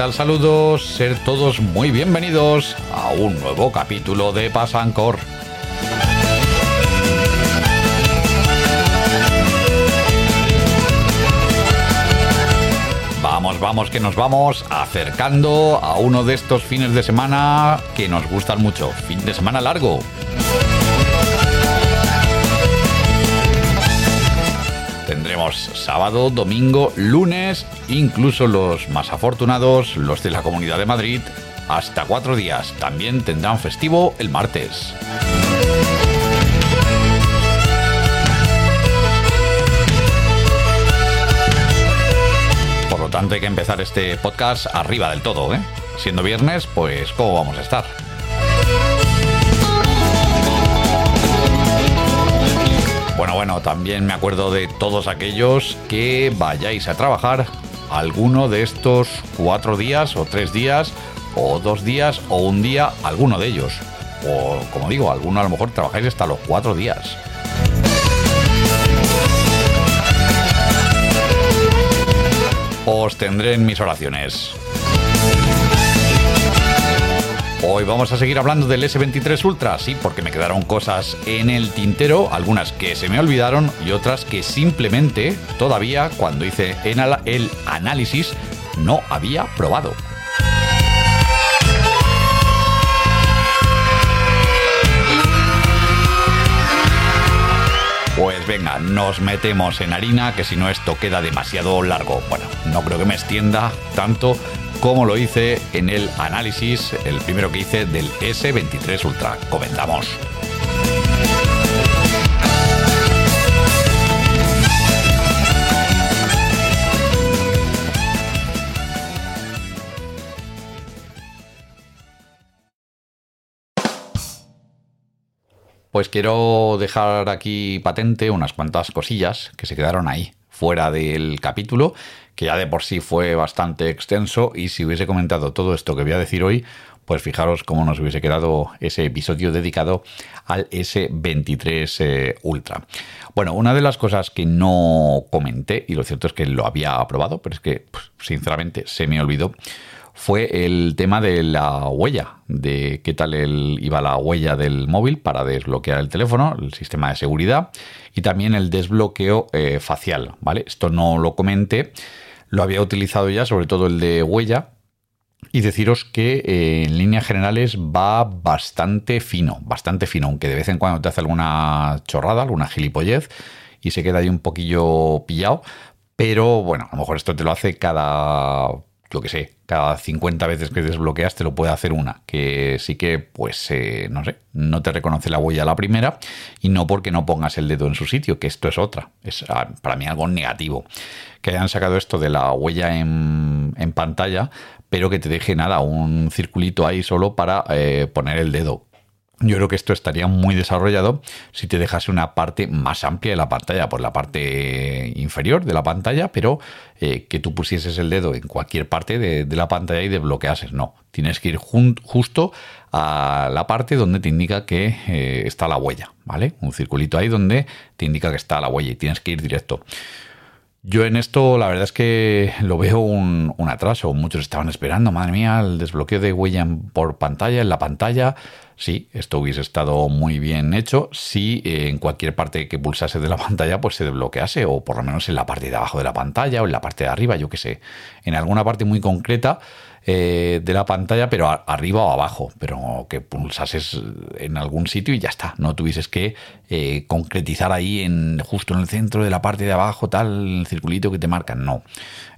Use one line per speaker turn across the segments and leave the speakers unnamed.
Saludos, ser todos muy bienvenidos a un nuevo capítulo de Pasancor. Vamos, vamos, que nos vamos acercando a uno de estos fines de semana que nos gustan mucho. Fin de semana largo. Sábado, domingo, lunes, incluso los más afortunados, los de la Comunidad de Madrid, hasta cuatro días. También tendrán festivo el martes. Por lo tanto, hay que empezar este podcast arriba del todo, ¿eh? Siendo viernes, pues ¿cómo vamos a estar? También me acuerdo de todos aquellos que vayáis a trabajar alguno de estos cuatro días o tres días o dos días o un día, alguno de ellos. O como digo, alguno a lo mejor trabajáis hasta los cuatro días. Os tendré en mis oraciones. Hoy vamos a seguir hablando del S23 Ultra, sí, porque me quedaron cosas en el tintero, algunas que se me olvidaron y otras que simplemente todavía cuando hice el análisis no había probado. Pues venga, nos metemos en harina, que si no esto queda demasiado largo. Bueno, no creo que me extienda tanto como lo hice en el análisis, el primero que hice del S23 Ultra. Comenzamos. Pues quiero dejar aquí patente unas cuantas cosillas que se quedaron ahí, fuera del capítulo, que ya de por sí fue bastante extenso y si hubiese comentado todo esto que voy a decir hoy, pues fijaros cómo nos hubiese quedado ese episodio dedicado al S23 eh, Ultra. Bueno, una de las cosas que no comenté, y lo cierto es que lo había aprobado, pero es que pues, sinceramente se me olvidó, fue el tema de la huella, de qué tal iba la huella del móvil para desbloquear el teléfono, el sistema de seguridad y también el desbloqueo eh, facial, ¿vale? Esto no lo comenté, lo había utilizado ya, sobre todo el de huella, y deciros que eh, en líneas generales va bastante fino, bastante fino, aunque de vez en cuando te hace alguna chorrada, alguna gilipollez y se queda ahí un poquillo pillado, pero bueno, a lo mejor esto te lo hace cada yo que sé, cada 50 veces que desbloqueas te lo puede hacer una, que sí que, pues, eh, no sé, no te reconoce la huella la primera y no porque no pongas el dedo en su sitio, que esto es otra, es ah, para mí algo negativo. Que hayan sacado esto de la huella en, pantalla, pero que te deje nada, un circulito ahí solo para eh, poner el dedo, yo creo que esto estaría muy desarrollado si te dejase una parte más amplia de la pantalla, por la parte inferior de la pantalla, pero eh, que tú pusieses el dedo en cualquier parte de, la pantalla y desbloqueases. No, tienes que ir justo a la parte donde te indica que eh, está la huella, ¿vale? Un circulito ahí donde te indica que está la huella y tienes que ir directo. Yo en esto la verdad es que lo veo un, atraso. Muchos estaban esperando, madre mía, el desbloqueo de huella por pantalla, en la pantalla. Sí, esto hubiese estado muy bien hecho si eh, en cualquier parte que pulsase de la pantalla pues se desbloquease o por lo menos en la parte de abajo de la pantalla o en la parte de arriba, yo qué sé. En alguna parte muy concreta eh, de la pantalla, pero arriba o abajo, pero que pulsases en algún sitio y ya está. No tuvieses que eh, concretizar ahí en justo en el centro de la parte de abajo, tal, el circulito que te marcan. No.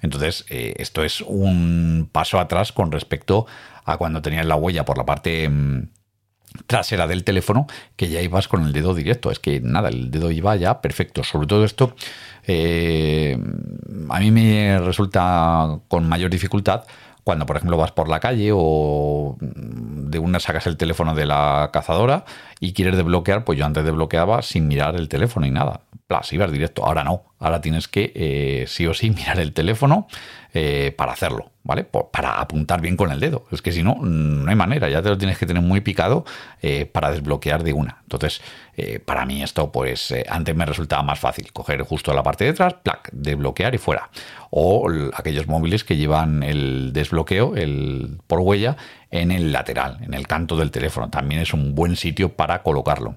Entonces, esto es un paso atrás con respecto a cuando tenías la huella por la parte mm, trasera del teléfono que ya ibas con el dedo directo. Es que nada, el dedo iba ya perfecto. Sobre todo esto, eh, a mí me resulta con mayor dificultad cuando, por ejemplo, vas por la calle o de una sacas el teléfono de la cazadora y quieres desbloquear, pues yo antes desbloqueaba sin mirar el teléfono y nada. Plas, ibas directo. Ahora no. Ahora tienes que eh, sí o sí mirar el teléfono eh, para hacerlo, ¿vale? para apuntar bien con el dedo. Es que si no, no hay manera. Ya te lo tienes que tener muy picado eh, para desbloquear de una. Entonces, para mí esto, pues antes me resultaba más fácil. Coger justo la parte de atrás, plac, desbloquear y fuera. O aquellos móviles que llevan el desbloqueo el, por huella en el lateral, en el canto del teléfono. También es un buen sitio para colocarlo.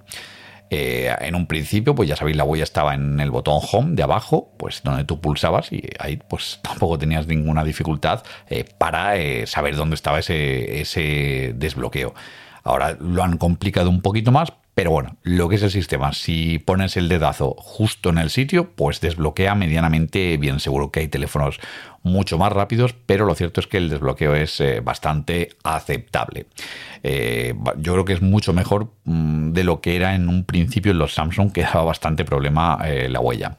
Eh, en un principio, pues ya sabéis, la huella estaba en el botón home de abajo, pues donde tú pulsabas y ahí pues tampoco tenías ninguna dificultad eh, para eh, saber dónde estaba ese, ese desbloqueo. Ahora lo han complicado un poquito más, pero bueno, lo que es el sistema, si pones el dedazo justo en el sitio, pues desbloquea medianamente bien. Seguro que hay teléfonos mucho más rápidos, pero lo cierto es que el desbloqueo es eh, bastante aceptable. Eh, yo creo que es mucho mejor mm, de lo que era en un principio en los Samsung, que daba bastante problema eh, la huella.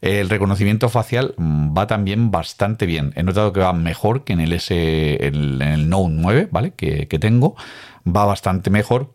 El reconocimiento facial mm, va también bastante bien. He notado que va mejor que en el, S, en el Note 9, ¿vale? Que, que tengo. Va bastante mejor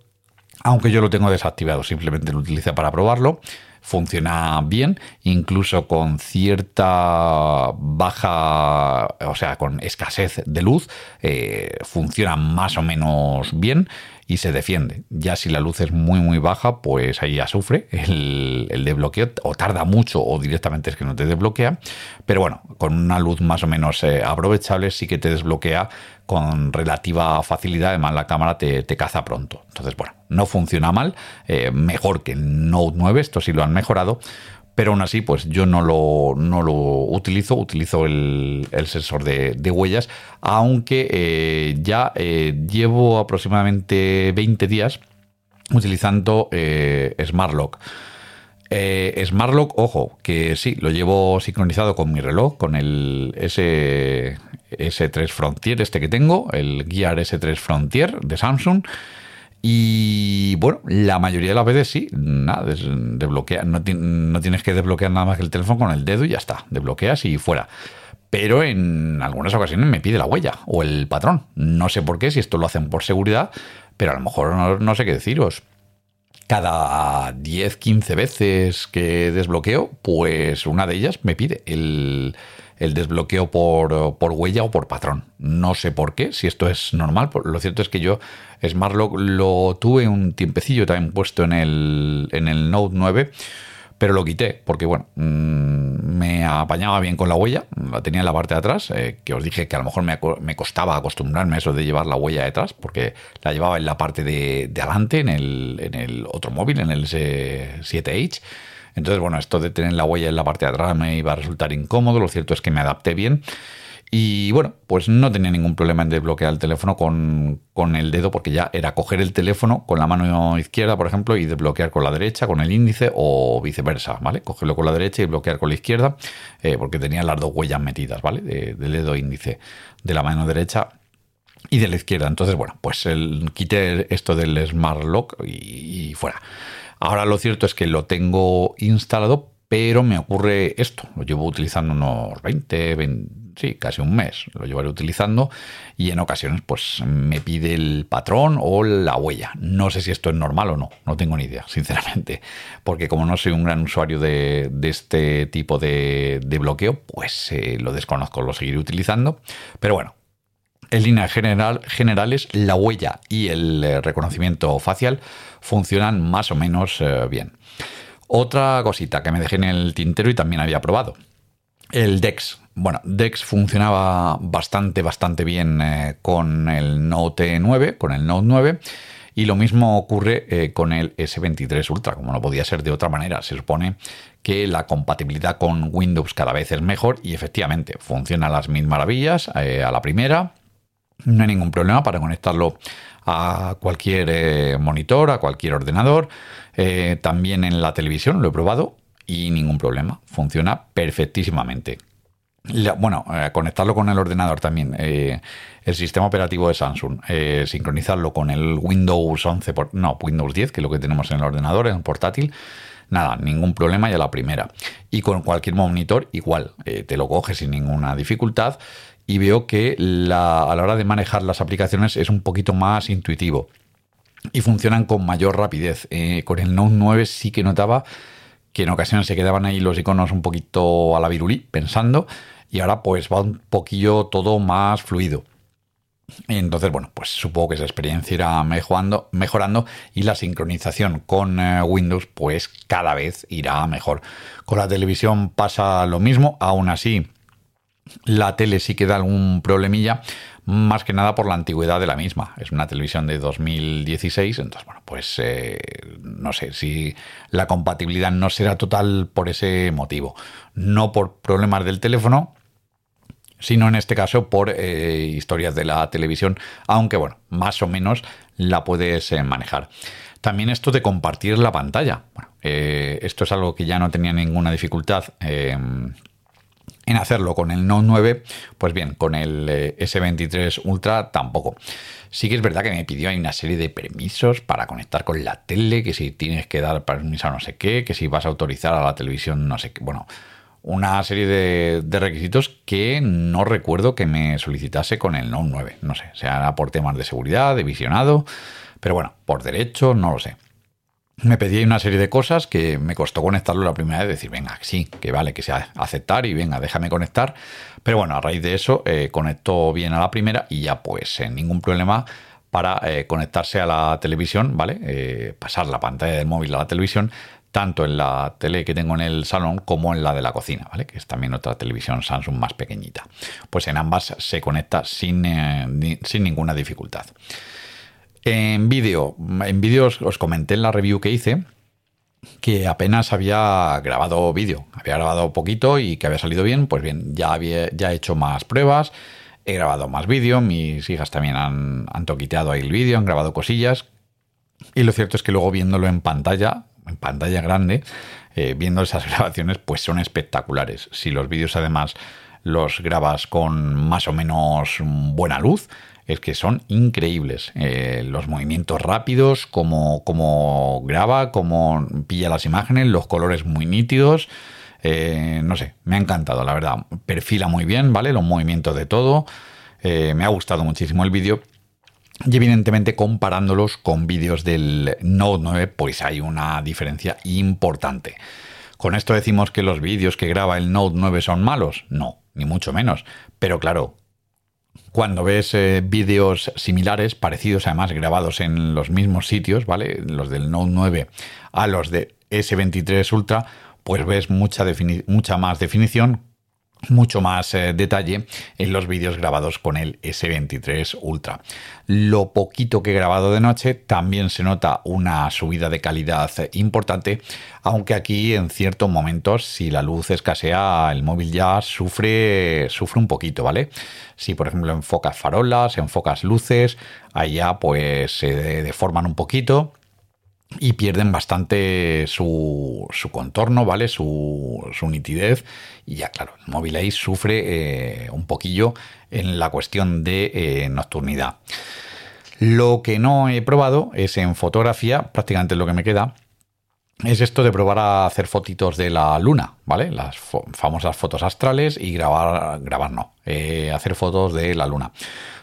aunque yo lo tengo desactivado, simplemente lo utilice para probarlo. Funciona bien, incluso con cierta baja, o sea, con escasez de luz, eh, funciona más o menos bien y se defiende. Ya si la luz es muy muy baja, pues ahí ya sufre el, desbloqueo, o tarda mucho o directamente es que no te desbloquea. Pero bueno, con una luz más o menos eh, aprovechable sí que te desbloquea con relativa facilidad. Además la cámara te, caza pronto. Entonces bueno, no funciona mal, eh, mejor que Note 9, esto sí lo han mejorado pero aún así, pues yo no lo, no lo utilizo, utilizo el, sensor de, huellas, aunque eh, ya eh, llevo aproximadamente 20 días utilizando eh, SmartLock. SmartLock, ojo, que sí, lo llevo sincronizado con mi reloj, con el S, S3 Frontier, este que tengo, el Gear S3 Frontier de Samsung. Y bueno, la mayoría de las veces sí, nada, desbloquea, no, tienes que desbloquear nada más que el teléfono con el dedo y ya está, desbloqueas y fuera. Pero en algunas ocasiones me pide la huella o el patrón. No sé por qué, si esto lo hacen por seguridad, pero a lo mejor no, no sé qué deciros. Cada 10, 15 veces que desbloqueo, pues una de ellas me pide el, el desbloqueo por, por, huella o por patrón. No sé por qué, si esto es normal. Lo cierto es que yo SmartLock lo tuve un tiempecillo también puesto en el, en el Note 9 pero lo quité porque, bueno, mm, me apañaba bien con la huella, la tenía en la parte de atrás, eh, que os dije que a lo mejor me, costaba acostumbrarme a eso de llevar la huella detrás, porque la llevaba en la parte de, de adelante, en el, en el otro móvil, en el S7H. Entonces, bueno, esto de tener la huella en la parte de atrás me iba a resultar incómodo. Lo cierto es que me adapté bien. Y bueno, pues no tenía ningún problema en desbloquear el teléfono con, el dedo, porque ya era coger el teléfono con la mano izquierda, por ejemplo, y desbloquear con la derecha, con el índice, o viceversa, ¿vale? Cogerlo con la derecha y bloquear con la izquierda, eh, porque tenía las dos huellas metidas, ¿vale? del dedo índice de la mano derecha y de la izquierda. Entonces, bueno, pues el, quité esto del Smart Lock y fuera. Ahora lo cierto es que lo tengo instalado, pero me ocurre esto. Lo llevo utilizando unos 20, sí, casi un mes. Lo llevaré utilizando y en ocasiones pues me pide el patrón o la huella. No sé si esto es normal o no. No tengo ni idea, sinceramente. Porque como no soy un gran usuario de, este tipo de, bloqueo, pues eh, lo desconozco, lo seguiré utilizando. Pero bueno, en líneas general, generales, la huella y el eh, reconocimiento facial funcionan más o menos eh, bien. Otra cosita que me dejé en el tintero y también había probado. El DEX. Bueno, DEX funcionaba bastante, bastante bien eh, con el Note 9, con el Note 9. Y lo mismo ocurre con el S23 Ultra, como no podía ser de otra manera. Se supone que la compatibilidad con Windows cada vez es mejor y efectivamente funciona a las mil maravillas a la primera No hay ningún problema para conectarlo a cualquier eh, monitor, a cualquier ordenador. Eh, también en la televisión lo he probado y ningún problema. Funciona perfectísimamente. bueno, eh, conectarlo con el ordenador también. el sistema operativo de Samsung. sincronizarlo con el Windows 11, por, no, Windows 10, que es lo que tenemos en el ordenador, en el portátil. Nada, ningún problema ya la primera. Y con cualquier monitor igual, te lo coges sin ninguna dificultad y veo que a la hora de manejar las aplicaciones es un poquito más intuitivo y funcionan con mayor rapidez. Eh, con el Note 9 sí que notaba que en ocasiones se quedaban ahí los iconos un poquito a la virulí pensando y ahora pues va un poquillo todo más fluido. Entonces, bueno, pues supongo que esa experiencia irá mejorando, mejorando y la sincronización con eh, Windows pues cada vez irá mejor. Con la televisión pasa lo mismo, aún así la tele sí que da algún problemilla, más que nada por la antigüedad de la misma. Es una televisión de 2016, entonces, bueno, pues eh, no sé si la compatibilidad no será total por ese motivo. No por problemas del teléfono, sino en este caso por eh, historias de la televisión, aunque bueno, más o menos la puedes eh, manejar. También esto de compartir la pantalla. Bueno, esto es algo que ya no tenía ninguna dificultad en hacerlo con el Note 9, pues bien, con el eh, S23 Ultra tampoco. Sí que es verdad que me pidió una serie de permisos para conectar con la tele, que si tienes que dar permiso a no sé qué, que si vas a autorizar a la televisión no sé qué. Bueno, una serie de, de requisitos que no recuerdo que me solicitase con el Note 9. No sé, sea por temas de seguridad, de visionado, pero bueno, por derecho, no lo sé me pedí una serie de cosas que me costó conectarlo la primera vez, decir, venga, sí, que vale, que sea aceptar y venga, déjame conectar. Pero bueno, a raíz de eso eh, conectó bien a la primera y ya pues sin ningún problema para eh, conectarse a la televisión, ¿vale? Eh, pasar la pantalla del móvil a la televisión, tanto en la tele que tengo en el salón como en la de la cocina, ¿vale? Que es también otra televisión Samsung más pequeñita. Pues en ambas se conecta sin, sin ninguna dificultad. En vídeo, en vídeos os comenté en la review que hice que apenas había grabado vídeo, había grabado poquito y que había salido bien, pues bien, ya, había, ya he hecho más pruebas, he grabado más vídeo, mis hijas también han, toquiteado ahí el vídeo, han grabado cosillas. Y lo cierto es que luego viéndolo en pantalla, en pantalla grande, eh, viendo esas grabaciones, pues son espectaculares. Si los vídeos además los grabas con más o menos buena luz, es que son increíbles. Eh, los movimientos rápidos, como, como graba, como pilla las imágenes, los colores muy nítidos. Eh, no sé, me ha encantado, la verdad. Perfila muy bien, ¿vale? Los movimientos de todo. Eh, me ha gustado muchísimo el vídeo. Y evidentemente comparándolos con vídeos del Note 9, pues hay una diferencia importante. ¿Con esto decimos que los vídeos que graba el Note 9 son malos? No, ni mucho menos. Pero claro, cuando ves eh, vídeos similares, parecidos además, grabados en los mismos sitios, ¿vale? Los del Note 9 a los de S23 Ultra, pues ves mucha, mucha más definición, mucho más eh, detalle en los vídeos grabados con el S23 Ultra. Lo poquito que he grabado de noche también se nota una subida de calidad importante, aunque aquí en ciertos momentos si la luz escasea el móvil ya sufre, sufre un poquito, ¿vale? Si por ejemplo enfocas farolas, enfocas luces, ya pues se deforman un poquito y pierden bastante su, su contorno, ¿vale? Su, su, nitidez. Y ya, claro, el móvil ahí sufre eh, un poquillo en la cuestión de eh, nocturnidad. Lo que no he probado es en fotografía, prácticamente lo que me queda, es esto de probar a hacer fotitos de la luna, ¿vale? Las famosas fotos astrales y grabar, grabar no, eh, hacer fotos de la luna.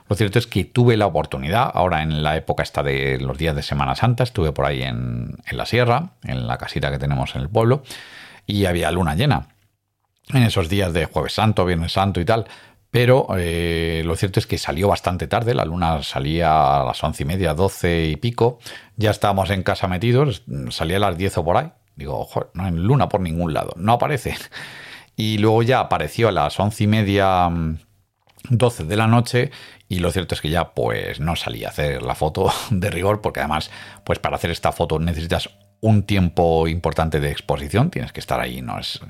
Lo cierto es que tuve la oportunidad, ahora en la época esta de los días de Semana Santa, estuve por ahí en, la sierra, en la casita que tenemos en el pueblo, y había luna llena. En esos días de Jueves Santo, Viernes Santo y tal. Pero eh, lo cierto es que salió bastante tarde, la luna salía a las once y media, doce y pico. Ya estábamos en casa metidos, salía a las diez o por ahí. Digo, ojo, no hay luna por ningún lado, no aparece. Y luego ya apareció a las once y media, doce de la noche y lo cierto es que ya pues no salí a hacer la foto de rigor porque además pues para hacer esta foto necesitas un tiempo importante de exposición, tienes que estar ahí, no es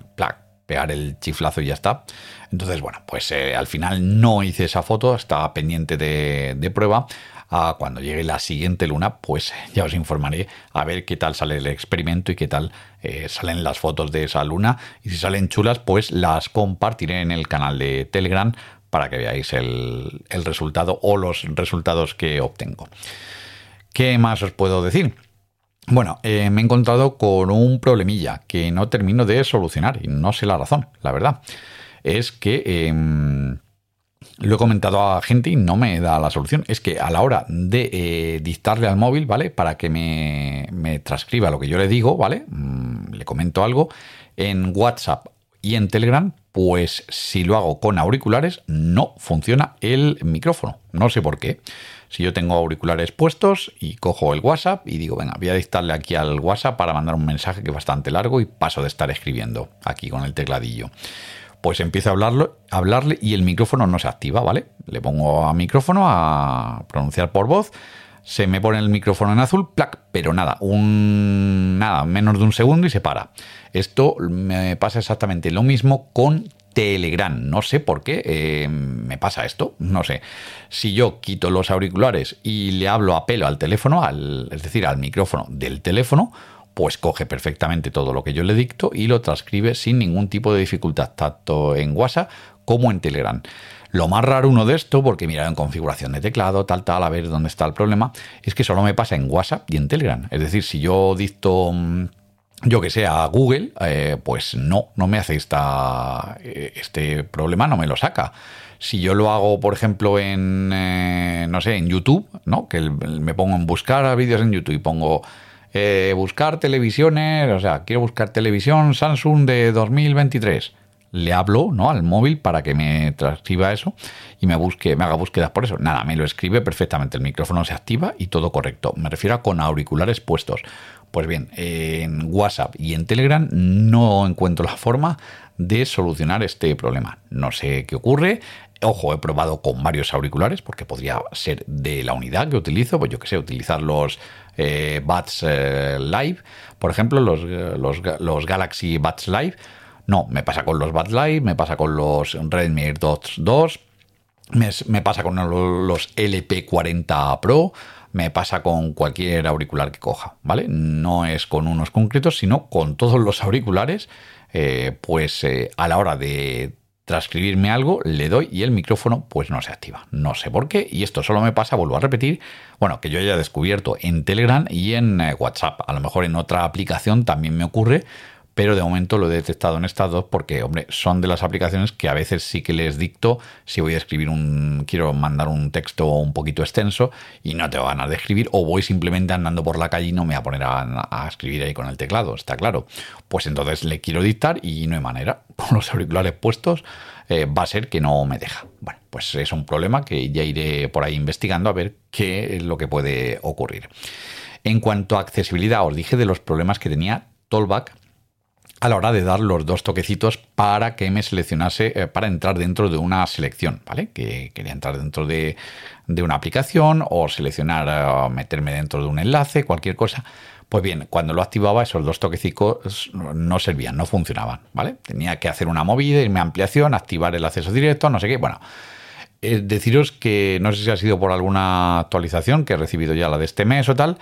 pegar el chiflazo y ya está. Entonces, bueno, pues eh, al final no hice esa foto, estaba pendiente de, prueba. A cuando llegue la siguiente luna, pues ya os informaré a ver qué tal sale el experimento y qué tal eh, salen las fotos de esa luna. Y si salen chulas, pues las compartiré en el canal de Telegram para que veáis el, resultado o los resultados que obtengo. ¿Qué más os puedo decir? Bueno, eh, me he encontrado con un problemilla que no termino de solucionar y no sé la razón, la verdad. Es que em, lo he comentado a gente y no me da la solución. Es que a la hora de eh, dictarle al móvil, ¿vale? Para que me, me, transcriba lo que yo le digo, ¿vale? Mm, le comento algo. En WhatsApp y en Telegram, pues si lo hago con auriculares, no funciona el micrófono. No sé por qué. Si yo tengo auriculares puestos y cojo el WhatsApp y digo, venga, voy a dictarle aquí al WhatsApp para mandar un mensaje que es bastante largo y paso de estar escribiendo aquí con el tecladillo. Pues empiezo a, hablarlo, a hablarle y el micrófono no se activa, ¿vale? Le pongo a micrófono a pronunciar por voz se me pone el micrófono en azul, pero nada, un nada, menos de un segundo y se para. Esto me pasa exactamente lo mismo con Telegram. No sé por qué eh, me pasa esto. No sé. Si yo quito los auriculares y le hablo a pelo al teléfono, al, es decir, al micrófono del teléfono, pues coge perfectamente todo lo que yo le dicto y lo transcribe sin ningún tipo de dificultad, tanto en WhatsApp como en Telegram. Lo más raro uno de esto, porque mira en configuración de teclado, tal, tal, a ver dónde está el problema, es que solo me pasa en WhatsApp y en Telegram. Es decir, si yo dicto mm, yo que sé, a Google, eh, pues no, no me hace esta, eh, este problema, no me lo saca. Si yo lo hago, por ejemplo, en, eh, no sé, en YouTube, ¿no? Que me pongo en buscar vídeos en YouTube y pongo buscar televisiones, o sea, quiero buscar televisión Samsung de 2023. Le hablo, ¿no? Al móvil para que me transcriba eso y me busque, me haga búsquedas por eso. Nada, me lo escribe perfectamente. El micrófono se activa y todo correcto. Me refiero a con auriculares puestos. Pues bien, en WhatsApp y en Telegram no encuentro la forma de solucionar este problema. No sé qué ocurre. Ojo, he probado con varios auriculares porque podría ser de la unidad que utilizo, pues yo que sé, utilizar los eh, Buds eh, Live, por ejemplo, los, los, Galaxy Buds Live. No, me pasa con los Buds Live, me pasa con los Redmi AirDots 2, me, me pasa con los LP40 Pro, me pasa con cualquier auricular que coja, ¿vale? No es con unos concretos, sino con todos los auriculares, eh, pues eh, a la hora de transcribirme algo, le doy y el micrófono pues no se activa. No sé por qué y esto solo me pasa, vuelvo a repetir, bueno, que yo haya descubierto en Telegram y en eh, WhatsApp. A lo mejor en otra aplicación también me ocurre, pero de momento lo he detectado en estas dos porque, hombre, son de las aplicaciones que a veces sí que les dicto si voy a escribir un, quiero mandar un texto un poquito extenso y no tengo ganas de escribir o voy simplemente andando por la calle y no me voy a poner a, escribir ahí con el teclado, está claro. Pues entonces le quiero dictar y no hay manera. Con los auriculares puestos eh, va a ser que no me deja. Bueno, pues es un problema que ya iré por ahí investigando a ver qué es lo que puede ocurrir. En cuanto a accesibilidad, os dije de los problemas que tenía Tollback a la hora de dar los dos toquecitos para que me seleccionase, eh, para entrar dentro de una selección, ¿vale? Que quería entrar dentro de, una aplicación o seleccionar, eh, meterme dentro de un enlace, cualquier cosa. Pues bien, cuando lo activaba, esos dos toquecitos no servían, no funcionaban, ¿vale? Tenía que hacer una movida, irme a ampliación, activar el acceso directo, no sé qué. Bueno, eh, deciros que no sé si ha sido por alguna actualización que he recibido ya la de este mes o tal,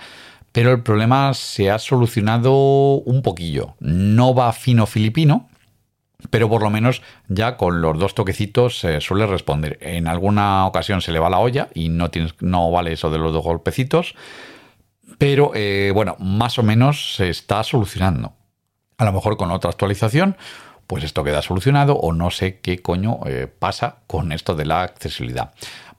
pero el problema se ha solucionado un poquillo. No va fino filipino, pero por lo menos ya con los dos toquecitos se suele responder. En alguna ocasión se le va la olla y no, vale eso de los dos golpecitos, pero eh, bueno, más o menos se está solucionando. A lo mejor con otra actualización, pues esto queda solucionado o no sé qué coño eh, pasa con esto de la accesibilidad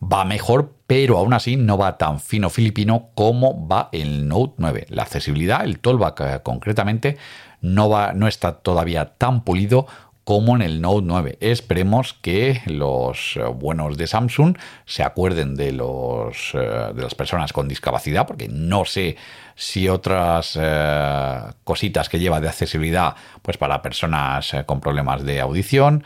va mejor, pero aún así no va tan fino filipino como va el Note 9. La accesibilidad, el tollback eh, concretamente, no, va, no está todavía tan pulido como en el Note 9. Esperemos que los eh, buenos de Samsung se acuerden de, los, eh, de las personas con discapacidad, porque no sé si otras eh, cositas que lleva de accesibilidad, pues para personas con problemas de audición,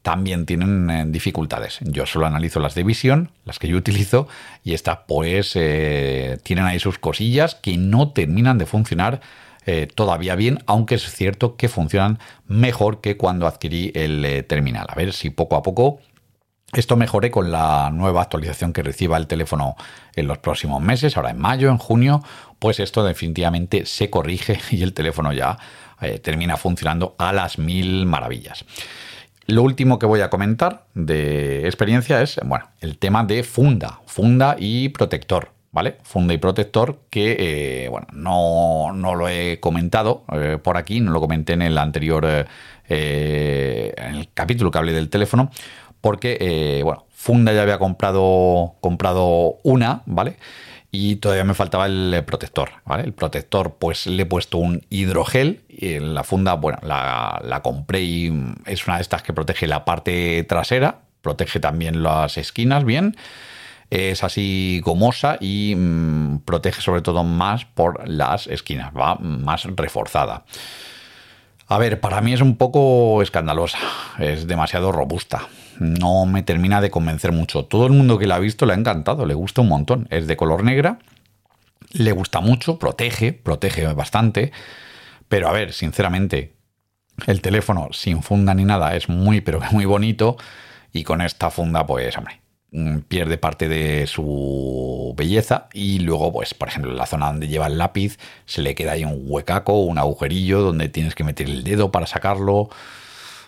también tienen dificultades. Yo solo analizo las de visión, las que yo utilizo, y estas pues tienen ahí sus cosillas que no terminan de funcionar eh, todavía bien, aunque es cierto que funcionan mejor que cuando adquirí el eh, terminal. A ver si poco a poco esto mejore con la nueva actualización que reciba el teléfono en los próximos meses, ahora en mayo, en junio, pues esto definitivamente se corrige y el teléfono ya eh, termina funcionando a las mil maravillas. Lo último que voy a comentar de experiencia es, bueno, el tema de funda, funda y protector. ¿vale? Funda y protector que, eh, bueno, no, lo he comentado eh, por aquí, no lo comenté en el anterior, en el capítulo que hablé del teléfono, porque, bueno, funda ya había comprado, comprado una, ¿vale? Y todavía me faltaba el protector, ¿vale? El protector, pues le he puesto un hidrogel y en la funda, bueno, la, la compré y es una de estas que protege la parte trasera, protege también las esquinas bien es así gomosa y mm, protege sobre todo más por las esquinas, va más reforzada. A ver, para mí es un poco escandalosa, es demasiado robusta. No me termina de convencer mucho. Todo el mundo que la ha visto le ha encantado, le gusta un montón. Es de color negra, le gusta mucho, protege, protege bastante. Pero a ver, sinceramente, el teléfono sin funda ni nada es muy, pero muy bonito. Y con esta funda, pues, hombre, pierde parte de su belleza y luego, pues, por ejemplo, en la zona donde lleva el lápiz se le queda ahí un huecaco, un agujerillo donde tienes que meter el dedo para sacarlo.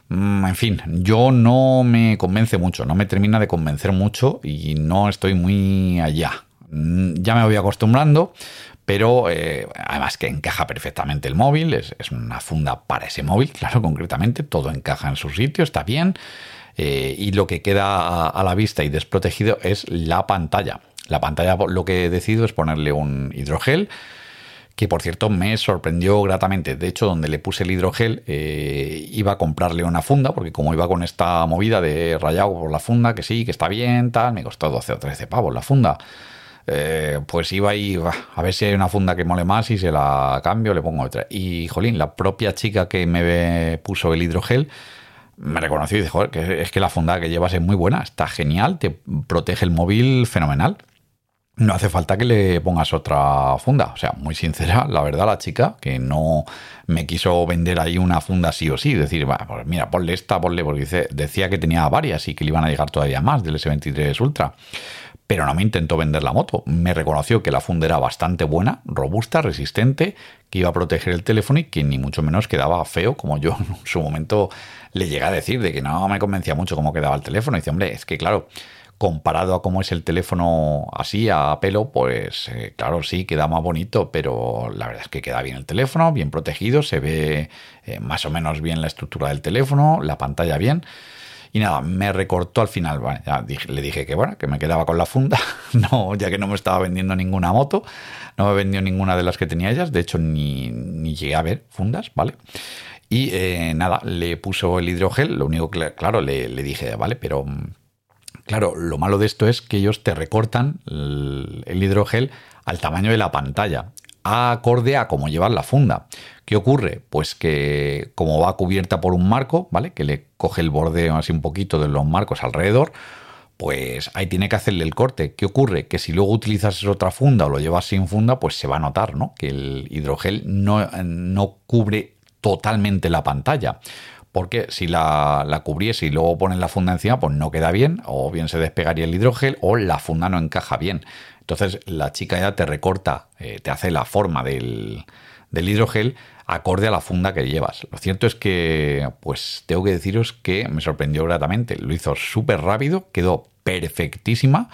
Mm, en fin, yo no me convence mucho, no me termina de convencer mucho y no estoy muy allá. Mm, ya me voy acostumbrando, pero eh, además que encaja perfectamente el móvil, es, es una funda para ese móvil, claro, concretamente, todo encaja en su sitio, está bien. Eh, y lo que queda a, la vista y desprotegido es la pantalla. La pantalla lo que he decidido es ponerle un hidrogel que por cierto me sorprendió gratamente. De hecho, donde le puse el hidrogel, eh, iba a comprarle una funda, porque como iba con esta movida de rayado por la funda, que sí, que está bien, tal, me costó 12 o 13 pavos la funda. Eh, pues iba ahí a ver si hay una funda que mole más y se la cambio, le pongo otra. Y, jolín, la propia chica que me puso el hidrogel me reconoció y dijo, que es que la funda que llevas es muy buena, está genial, te protege el móvil fenomenal. No hace falta que le pongas otra funda. O sea, muy sincera, la verdad, la chica, que no me quiso vender ahí una funda sí o sí. Decir, pues mira, ponle esta, ponle, porque decía que tenía varias y que le iban a llegar todavía más del S23 Ultra pero no me intentó vender la moto. Me reconoció que la funda era bastante buena, robusta, resistente, que iba a proteger el teléfono y que ni mucho menos quedaba feo, como yo en su momento le llegué a decir, de que no me convencía mucho cómo quedaba el teléfono. Y dice, hombre, es que claro, comparado a cómo es el teléfono así, a pelo, pues eh, claro, sí, queda más bonito, pero la verdad es que queda bien el teléfono, bien protegido, se ve eh, más o menos bien la estructura del teléfono, la pantalla bien. Y nada, me recortó al final. le dije que bueno, que me quedaba con la funda, no, ya que no me estaba vendiendo ninguna moto, no me vendió ninguna de las que tenía ellas, de hecho ni, ni llegué a ver fundas, ¿vale? Y eh, nada, le puso el hidrogel, lo único que, claro, le, dije, vale, pero mm, claro, lo malo de esto es que ellos te recortan el hidrogel al tamaño de la pantalla acorde a cómo llevar la funda. ¿Qué ocurre? Pues que como va cubierta por un marco, ¿vale? Que le coge el borde así un poquito de los marcos alrededor, pues ahí tiene que hacerle el corte. ¿Qué ocurre? Que si luego utilizas otra funda o lo llevas sin funda, pues se va a notar, ¿no? Que el hidrogel no, no cubre totalmente la pantalla. Porque si la, la, cubriese y luego pones la funda encima, pues no queda bien, o bien se despegaría el hidrogel, o la funda no encaja bien. Entonces la chica ya te recorta, eh, te hace la forma del, hidrogel acorde a la funda que llevas. Lo cierto es que, pues tengo que deciros que me sorprendió gratamente. Lo hizo súper rápido, quedó perfectísima.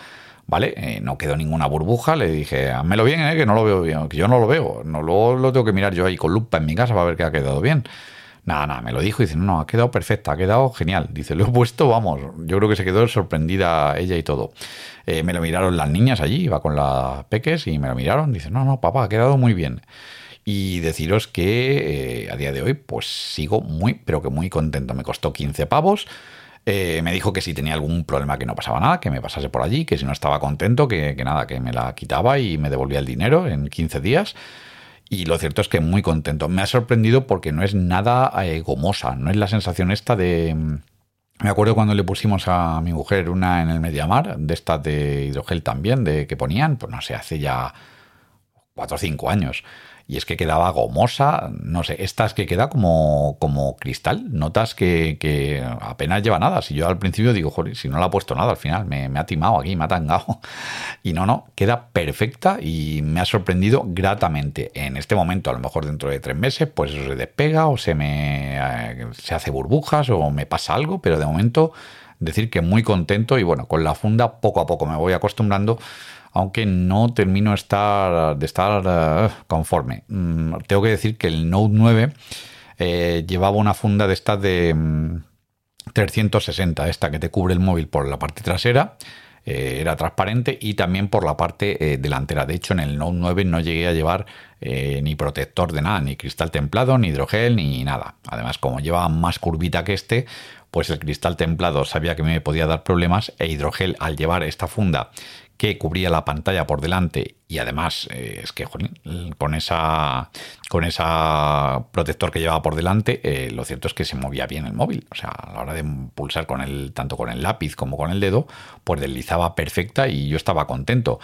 ¿Vale? Eh, no quedó ninguna burbuja. Le dije, házmelo bien, eh, que no lo veo bien, que yo no lo veo. No, luego lo tengo que mirar yo ahí con lupa en mi casa para ver que ha quedado bien. Nada, nada, me lo dijo y dice, no, no, ha quedado perfecta, ha quedado genial. Dice, lo he puesto, vamos, yo creo que se quedó sorprendida ella y todo. Eh, me lo miraron las niñas allí, iba con las peques y me lo miraron. Dice, no, no, papá, ha quedado muy bien. Y deciros que eh, a día de hoy, pues sigo muy, pero que muy contento. Me costó 15 pavos. Eh, me dijo que si tenía algún problema que no pasaba nada, que me pasase por allí, que si no estaba contento, que, que nada, que me la quitaba y me devolvía el dinero en 15 días. Y lo cierto es que muy contento. Me ha sorprendido porque no es nada eh, gomosa, no es la sensación esta de... Mm, me acuerdo cuando le pusimos a mi mujer una en el Mediamar, de estas de hidrogel también, de que ponían, pues no sé, hace ya cuatro o cinco años. Y es que quedaba gomosa, no sé, esta es que queda como, como cristal, notas que, apenas lleva nada. Si yo al principio digo, joder, si no le ha puesto nada al final, me, ha timado aquí, me ha tangado. Y no, no, queda perfecta y me ha sorprendido gratamente. En este momento, a lo mejor dentro de tres meses, pues se despega o se me eh, se hace burbujas o me pasa algo, pero de momento decir que muy contento y bueno, con la funda poco a poco me voy acostumbrando aunque no termino de estar eh, conforme. Mm, tengo que decir que el Note 9 eh, llevaba una funda de estas de 360, mm, esta que te cubre el móvil por la parte trasera. Eh, era transparente y también por la parte delantera. De hecho, en el Note 9 no llegué a llevar ni protector de nada, ni cristal templado, ni hidrogel, ni nada. Además, como lleva más curvita que este, pues el cristal templado sabía que me podía dar problemas e hidrogel al llevar esta funda que cubría la pantalla por delante y además eh, es que con esa con esa protector que llevaba por delante eh, lo cierto es que se movía bien el móvil o sea a la hora de pulsar con el tanto con el lápiz como con el dedo pues deslizaba perfecta y yo estaba contento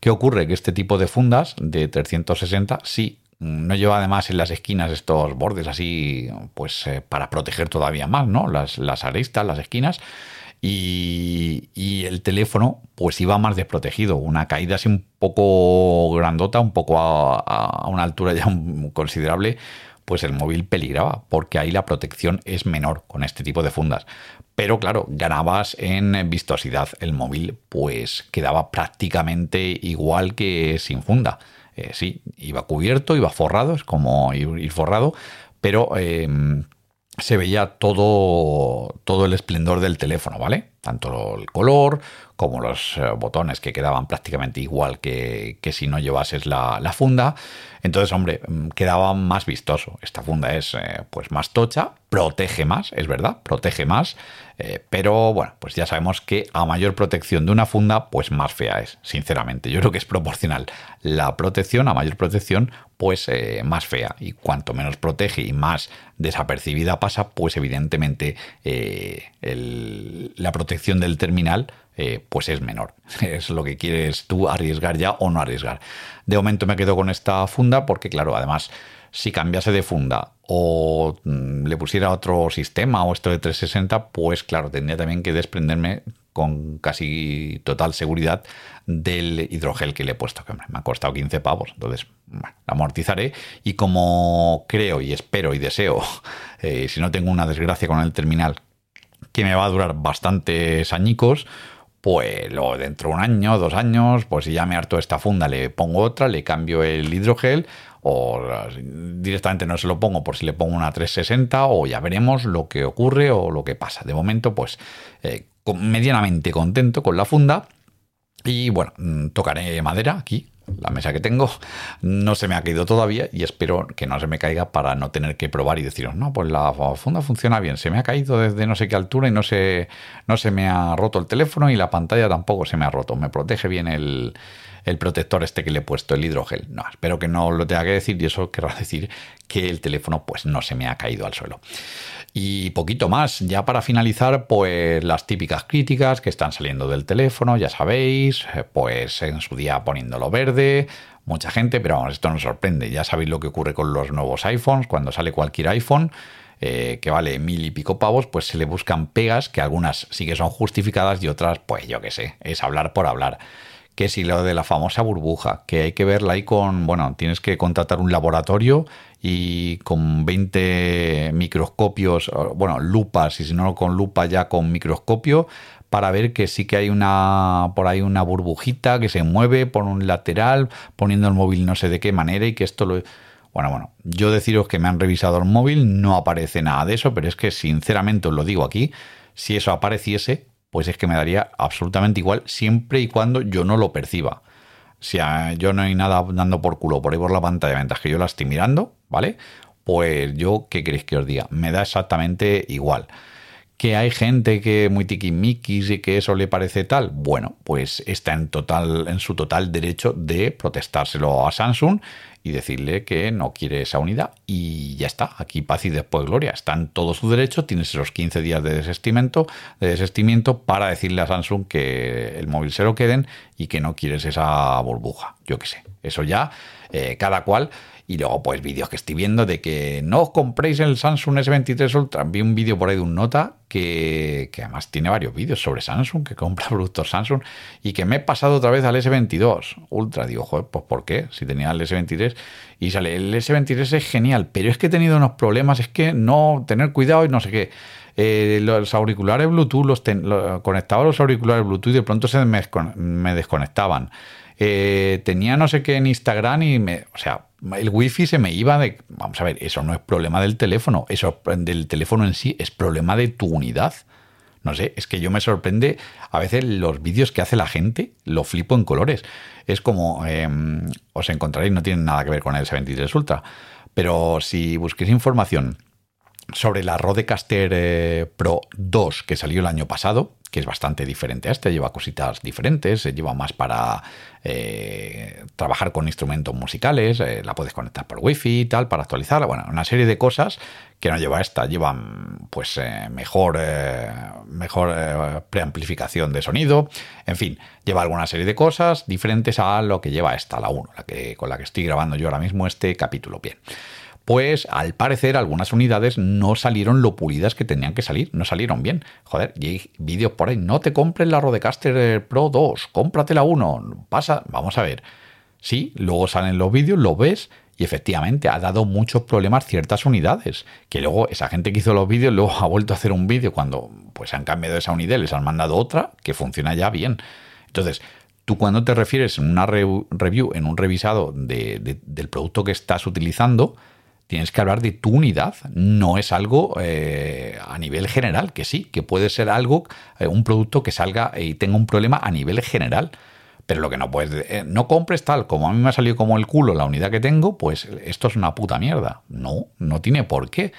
¿Qué ocurre? Que este tipo de fundas de 360 sí no lleva además en las esquinas estos bordes así, pues eh, para proteger todavía más, ¿no? Las, las aristas, las esquinas, y, el teléfono pues iba más desprotegido. Una caída así un poco grandota, un poco a, una altura ya considerable, pues el móvil peligraba, porque ahí la protección es menor con este tipo de fundas. Pero claro, ganabas en vistosidad. El móvil pues quedaba prácticamente igual que sin funda. Eh, sí, iba cubierto, iba forrado, es como ir, forrado, pero... Em, se veía todo, todo el esplendor del teléfono, ¿vale? Tanto el color como los eh, botones que quedaban prácticamente igual que, que si no llevases la, la, funda. Entonces, hombre, mm, quedaba más vistoso. Esta funda es eh, pues más tocha, protege más, es verdad, protege más, eh, pero bueno, pues ya sabemos que a mayor protección de una funda, pues más fea es, sinceramente. Yo creo que es proporcional. La protección, a mayor protección, pues más fea. Y cuanto menos protege y más desapercibida pasa, pues evidentemente la protección del terminal eh, pues es menor. Es lo que quieres tú arriesgar ya o no arriesgar. De momento me quedo con esta funda porque, claro, además, si cambiase de funda o mm, le pusiera otro sistema o esto de 360, pues claro, tendría también que desprenderme con casi total seguridad del hidrogel que le he puesto, que me ha costado 15 pavos. Entonces, bueno, amortizaré y como creo y espero y deseo, eh, si no tengo una desgracia con el terminal, que me va a durar bastantes añicos, pues luego dentro de un año, dos años, pues si ya me harto esta funda, le pongo otra, le cambio el hidrogel o directamente no se lo pongo por si le pongo una 360 o ya veremos lo que ocurre o lo que pasa. De momento, pues eh, medianamente contento con la funda y bueno, mm, tocaré madera aquí la mesa que tengo no se me ha caído todavía y espero que no se me caiga para no tener que probar y deciros, no, pues la funda funciona bien, se me ha caído desde no sé qué altura y no se, no se me ha roto el teléfono y la pantalla tampoco se me ha roto, me protege bien el, el protector este que le he puesto, el hidrogel. No, espero que no lo tenga que decir y eso querrá decir que el teléfono pues no se me ha caído al suelo. Y poquito más, ya para finalizar, pues las típicas críticas que están saliendo del teléfono, ya sabéis, eh, pues en su día poniéndolo verde, mucha gente, pero vamos, esto nos sorprende, ya sabéis lo que ocurre con los nuevos iPhones, cuando sale cualquier iPhone, eh, que vale mil y pico pavos, pues se le buscan pegas que algunas sí que son justificadas y otras, pues yo qué sé, es hablar por hablar. Que si lo de la famosa burbuja, que hay que verla ahí con, bueno, tienes que contratar un laboratorio y con 20 microscopios, bueno, lupas, y si no con lupa ya con microscopio, para ver que sí que hay una por ahí una burbujita que se mueve por un lateral, poniendo el móvil no sé de qué manera y que esto lo... Bueno, bueno, yo deciros que me han revisado el móvil, no aparece nada de eso, pero es que sinceramente os lo digo aquí, si eso apareciese, pues es que me daría absolutamente igual siempre y cuando yo no lo perciba. Si yo no hay nada dando por culo por ahí por la pantalla mientras que yo la estoy mirando, ¿vale? Pues yo, ¿qué queréis que os diga? Me da exactamente igual. Que hay gente que muy tiquimiquis y que eso le parece tal, bueno, pues está en total, en su total derecho de protestárselo a Samsung y decirle que no quiere esa unidad y ya está, aquí paz y después gloria, está en todo su derecho, tienes esos 15 días de desestimiento, de desestimiento para decirle a Samsung que el móvil se lo queden y que no quieres esa burbuja, yo qué sé, eso ya, eh, cada cual Y luego, pues, vídeos que estoy viendo de que no os compréis el Samsung S23 Ultra. Vi un vídeo por ahí de un nota que, además tiene varios vídeos sobre Samsung, que compra productos Samsung, y que me he pasado otra vez al S22 Ultra. Digo, joder, pues ¿por qué? Si tenía el S23 y sale, el S23 es genial, pero es que he tenido unos problemas, es que no, tener cuidado y no sé qué. Eh, los auriculares Bluetooth, los, conectaba los auriculares Bluetooth y de pronto se me, me desconectaban. Eh, tenía no sé qué en Instagram y me, o sea, el wifi se me iba de, vamos a ver, eso no es problema del teléfono, eso del teléfono en sí es problema de tu unidad. No sé, es que yo me sorprende a veces los vídeos que hace la gente, lo flipo en colores. Es como, em, os encontraréis, no tiene nada que ver con el S23 Ultra, pero si busquéis información sobre la Rodecaster eh, Pro 2 que salió el año pasado, que es bastante diferente a este, lleva cositas diferentes, se lleva más para eh, trabajar con instrumentos musicales, eh, la puedes conectar por wifi y tal, para actualizarla, bueno, una serie de cosas que no lleva esta, llevan pues mejor, mejor preamplificación de sonido, en fin, lleva alguna serie de cosas diferentes a lo que lleva esta, la 1, la que, con la que estoy grabando yo ahora mismo este capítulo. Bien pues al parecer algunas unidades no salieron lo pulidas que tenían que salir, no salieron bien. Joder, y hay vídeos por ahí, no te compres la Rodecaster Pro 2, cómprate la 1, pasa, vamos a ver. Sí, luego salen los vídeos, lo ves y efectivamente ha dado muchos problemas ciertas unidades, que luego esa gente que hizo los vídeos luego ha vuelto a hacer un vídeo cuando pues han cambiado esa unidad, les han mandado otra que funciona ya bien. Entonces, tú cuando te refieres en una review, en un revisado del producto que estás utilizando, tienes que hablar de tu unidad. No es algo eh, a nivel general, que sí, que puede ser algo, eh, un producto que salga y tenga un problema a nivel general. Pero lo que no puedes, eh, no compres tal, como a mí me ha salido como el culo la unidad que tengo, pues esto es una puta mierda. No, no tiene por qué.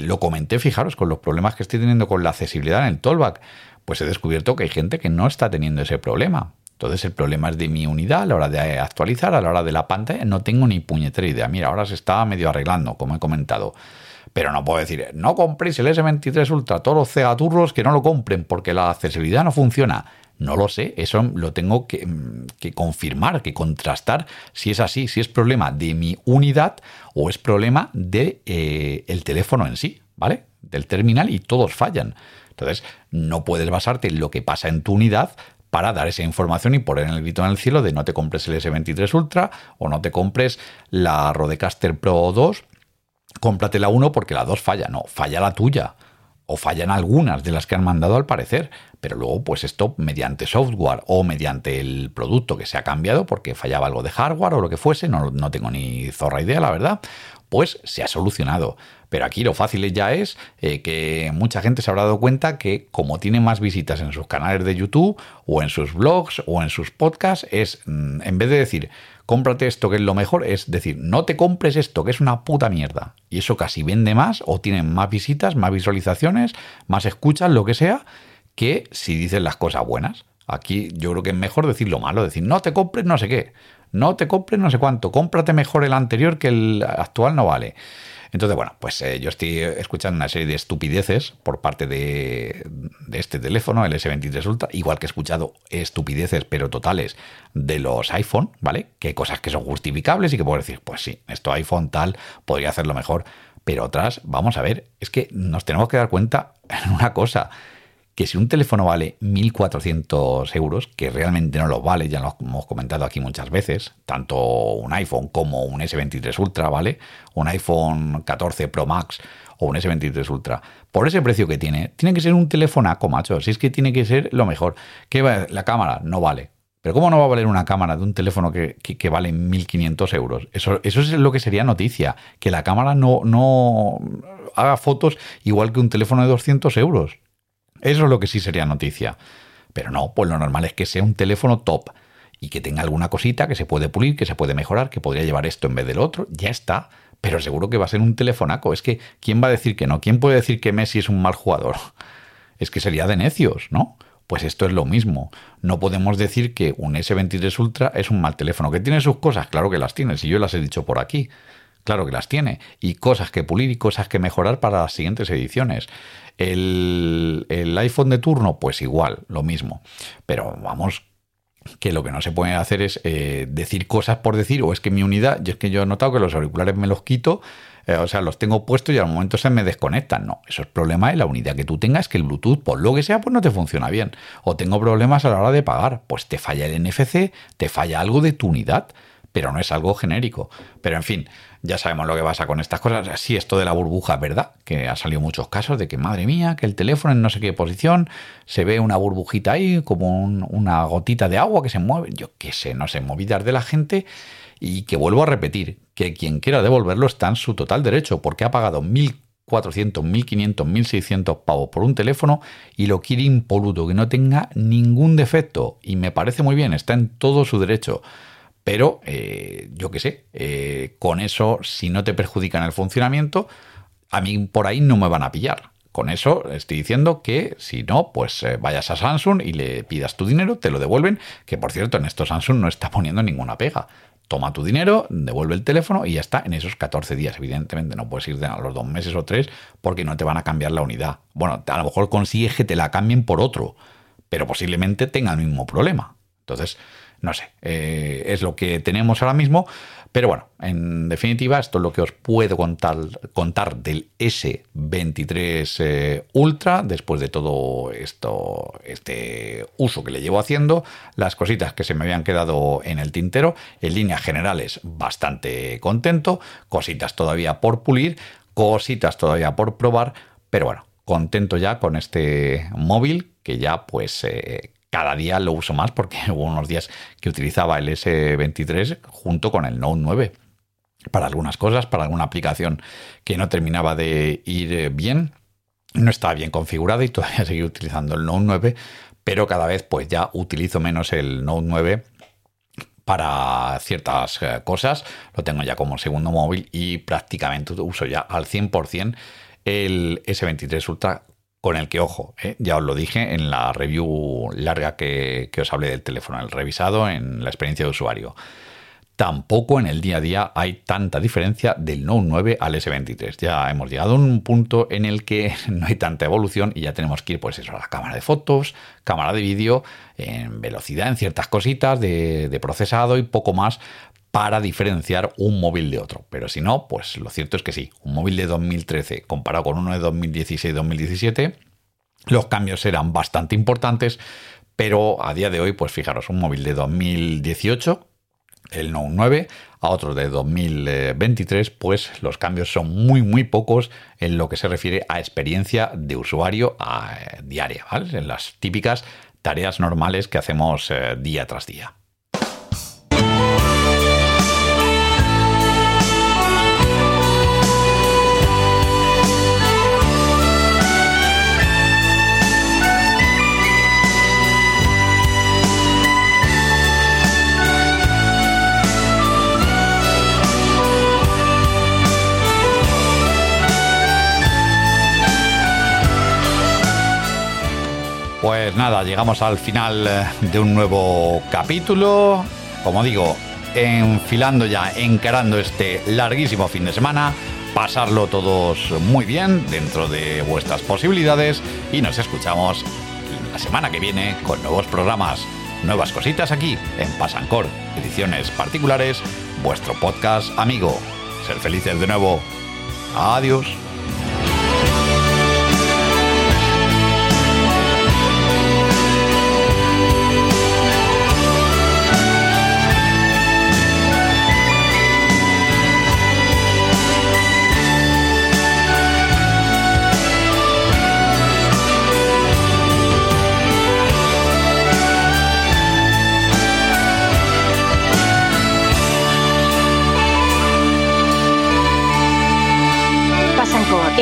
lo comenté, fijaros, con los problemas que estoy teniendo con la accesibilidad en el tollback. Pues he descubierto que hay gente que no está teniendo ese problema. Entonces el problema es de mi unidad a la hora de actualizar, a la hora de la pantalla, no tengo ni puñetera idea. Mira, ahora se está medio arreglando, como he comentado. Pero no puedo decir, no compréis el S23 Ultra, todos los cegaturros que no lo compren porque la accesibilidad no funciona. No lo sé, eso lo tengo que, confirmar, que contrastar si es así, si es problema de mi unidad o es problema del de, eh, el teléfono en sí, ¿vale? Del terminal y todos fallan. Entonces, no puedes basarte en lo que pasa en tu unidad para dar esa información y poner el grito en el cielo de no te compres el S23 Ultra o no te compres la Rodecaster Pro 2, cómprate la 1 porque la 2 falla. No, falla la tuya. O fallan algunas de las que han mandado al parecer. Pero luego, pues esto mediante software o mediante el producto que se ha cambiado porque fallaba algo de hardware o lo que fuese, no, no tengo ni zorra idea, la verdad, pues se ha solucionado. Pero aquí lo fácil ya es eh, que mucha gente se habrá dado cuenta que como tiene más visitas en sus canales de YouTube o en sus blogs o en sus podcasts, es mm, en vez de decir cómprate esto que es lo mejor, es decir, no te compres esto que es una puta mierda. Y eso casi vende más o tiene más visitas, más visualizaciones, más escuchas, lo que sea, que si dices las cosas buenas. Aquí yo creo que es mejor decir lo malo, decir no te compres no sé qué, no te compres no sé cuánto, cómprate mejor el anterior que el actual no vale. Entonces, bueno, pues eh, yo estoy escuchando una serie de estupideces por parte de, este teléfono, el S23 Ultra, igual que he escuchado estupideces, pero totales, de los iPhone, ¿vale? Que hay cosas que son justificables y que puedo decir, pues sí, esto iPhone tal podría hacerlo mejor. Pero otras, vamos a ver, es que nos tenemos que dar cuenta en una cosa que si un teléfono vale 1.400 euros, que realmente no lo vale, ya lo hemos comentado aquí muchas veces, tanto un iPhone como un S23 Ultra, ¿vale? Un iPhone 14 Pro Max o un S23 Ultra, por ese precio que tiene, tiene que ser un teléfono macho, si es que tiene que ser lo mejor. que La cámara no vale. Pero ¿cómo no va a valer una cámara de un teléfono que, que, vale 1.500 euros? Eso, eso es lo que sería noticia, que la cámara no, no haga fotos igual que un teléfono de 200 euros. Eso es lo que sí sería noticia. Pero no, pues lo normal es que sea un teléfono top y que tenga alguna cosita que se puede pulir, que se puede mejorar, que podría llevar esto en vez del otro, ya está. Pero seguro que va a ser un telefonaco. Es que, ¿quién va a decir que no? ¿Quién puede decir que Messi es un mal jugador? Es que sería de necios, ¿no? Pues esto es lo mismo. No podemos decir que un S23 Ultra es un mal teléfono. ¿Que tiene sus cosas? Claro que las tiene, si yo las he dicho por aquí. Claro que las tiene. Y cosas que pulir y cosas que mejorar para las siguientes ediciones. El, iPhone de turno, pues igual, lo mismo. Pero vamos, que lo que no se puede hacer es eh, decir cosas por decir, o es que mi unidad, yo es que yo he notado que los auriculares me los quito, eh, o sea, los tengo puestos y al momento se me desconectan. No, eso es problema de la unidad que tú tengas, que el Bluetooth, por lo que sea, pues no te funciona bien. O tengo problemas a la hora de pagar, pues te falla el NFC, te falla algo de tu unidad pero no es algo genérico. Pero en fin, ya sabemos lo que pasa con estas cosas. Sí, esto de la burbuja es verdad, que ha salido muchos casos de que, madre mía, que el teléfono en no sé qué posición se ve una burbujita ahí, como una gotita de agua que se mueve. Yo qué sé, no sé, movidas de la gente. Y que vuelvo a repetir, que quien quiera devolverlo está en su total derecho, porque ha pagado 1.400, 1.500, 1.600 pavos por un teléfono y lo quiere impoluto, que no tenga ningún defecto. Y me parece muy bien, está en todo su derecho. Pero, eh, yo qué sé, eh, con eso, si no te perjudican el funcionamiento, a mí por ahí no me van a pillar. Con eso estoy diciendo que si no, pues eh, vayas a Samsung y le pidas tu dinero, te lo devuelven, que por cierto en esto Samsung no está poniendo ninguna pega. Toma tu dinero, devuelve el teléfono y ya está en esos 14 días. Evidentemente no puedes ir a los dos meses o tres porque no te van a cambiar la unidad. Bueno, a lo mejor consigues que te la cambien por otro, pero posiblemente tenga el mismo problema. Entonces, no sé, eh, es lo que tenemos ahora mismo. Pero bueno, en definitiva, esto es lo que os puedo contar, del S23 eh, Ultra después de todo esto, este uso que le llevo haciendo, las cositas que se me habían quedado en el tintero. En líneas generales, bastante contento, cositas todavía por pulir, cositas todavía por probar, pero bueno, contento ya con este móvil que ya pues eh, cada día lo uso más porque hubo unos días que utilizaba el S23 junto con el Note 9 para algunas cosas, para alguna aplicación que no terminaba de ir eh, bien, no estaba bien configurada y todavía seguía utilizando el Note 9, pero cada vez pues ya utilizo menos el Note 9 para ciertas eh, cosas, lo tengo ya como segundo móvil y prácticamente uso ya al 100% el S23 Ultra con el que, ojo, eh, ya os lo dije en la review larga que, os hablé del teléfono, el revisado en la experiencia de usuario. Tampoco en el día a día hay tanta diferencia del Note 9 al S23. Ya hemos llegado a un punto en el que no hay tanta evolución y ya tenemos que ir pues eso, a la cámara de fotos, cámara de vídeo, en velocidad, en ciertas cositas de procesado y poco más para diferenciar un móvil de otro. Pero si no, pues lo cierto es que sí, un móvil de 2013 comparado con uno de 2016-2017, los cambios eran bastante importantes, pero a día de hoy, pues fijaros, un móvil de 2018, el Note 9, a otro de 2023, pues los cambios son muy, muy pocos en lo que se refiere a experiencia de usuario a, eh, diaria, ¿vale? En las típicas tareas normales que hacemos eh, día tras día. Pues nada, llegamos al final eh, de un nuevo capítulo. Como digo, enfilando ya, encarando este larguísimo fin de semana. Pasarlo todos muy bien dentro de vuestras posibilidades y nos escuchamos la semana que viene con nuevos programas, nuevas cositas aquí en Pasancor, ediciones particulares, vuestro podcast amigo. Ser felices de nuevo. Adiós.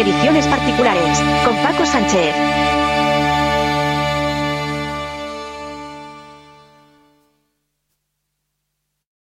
Ediciones particulares, con Paco Sánchez.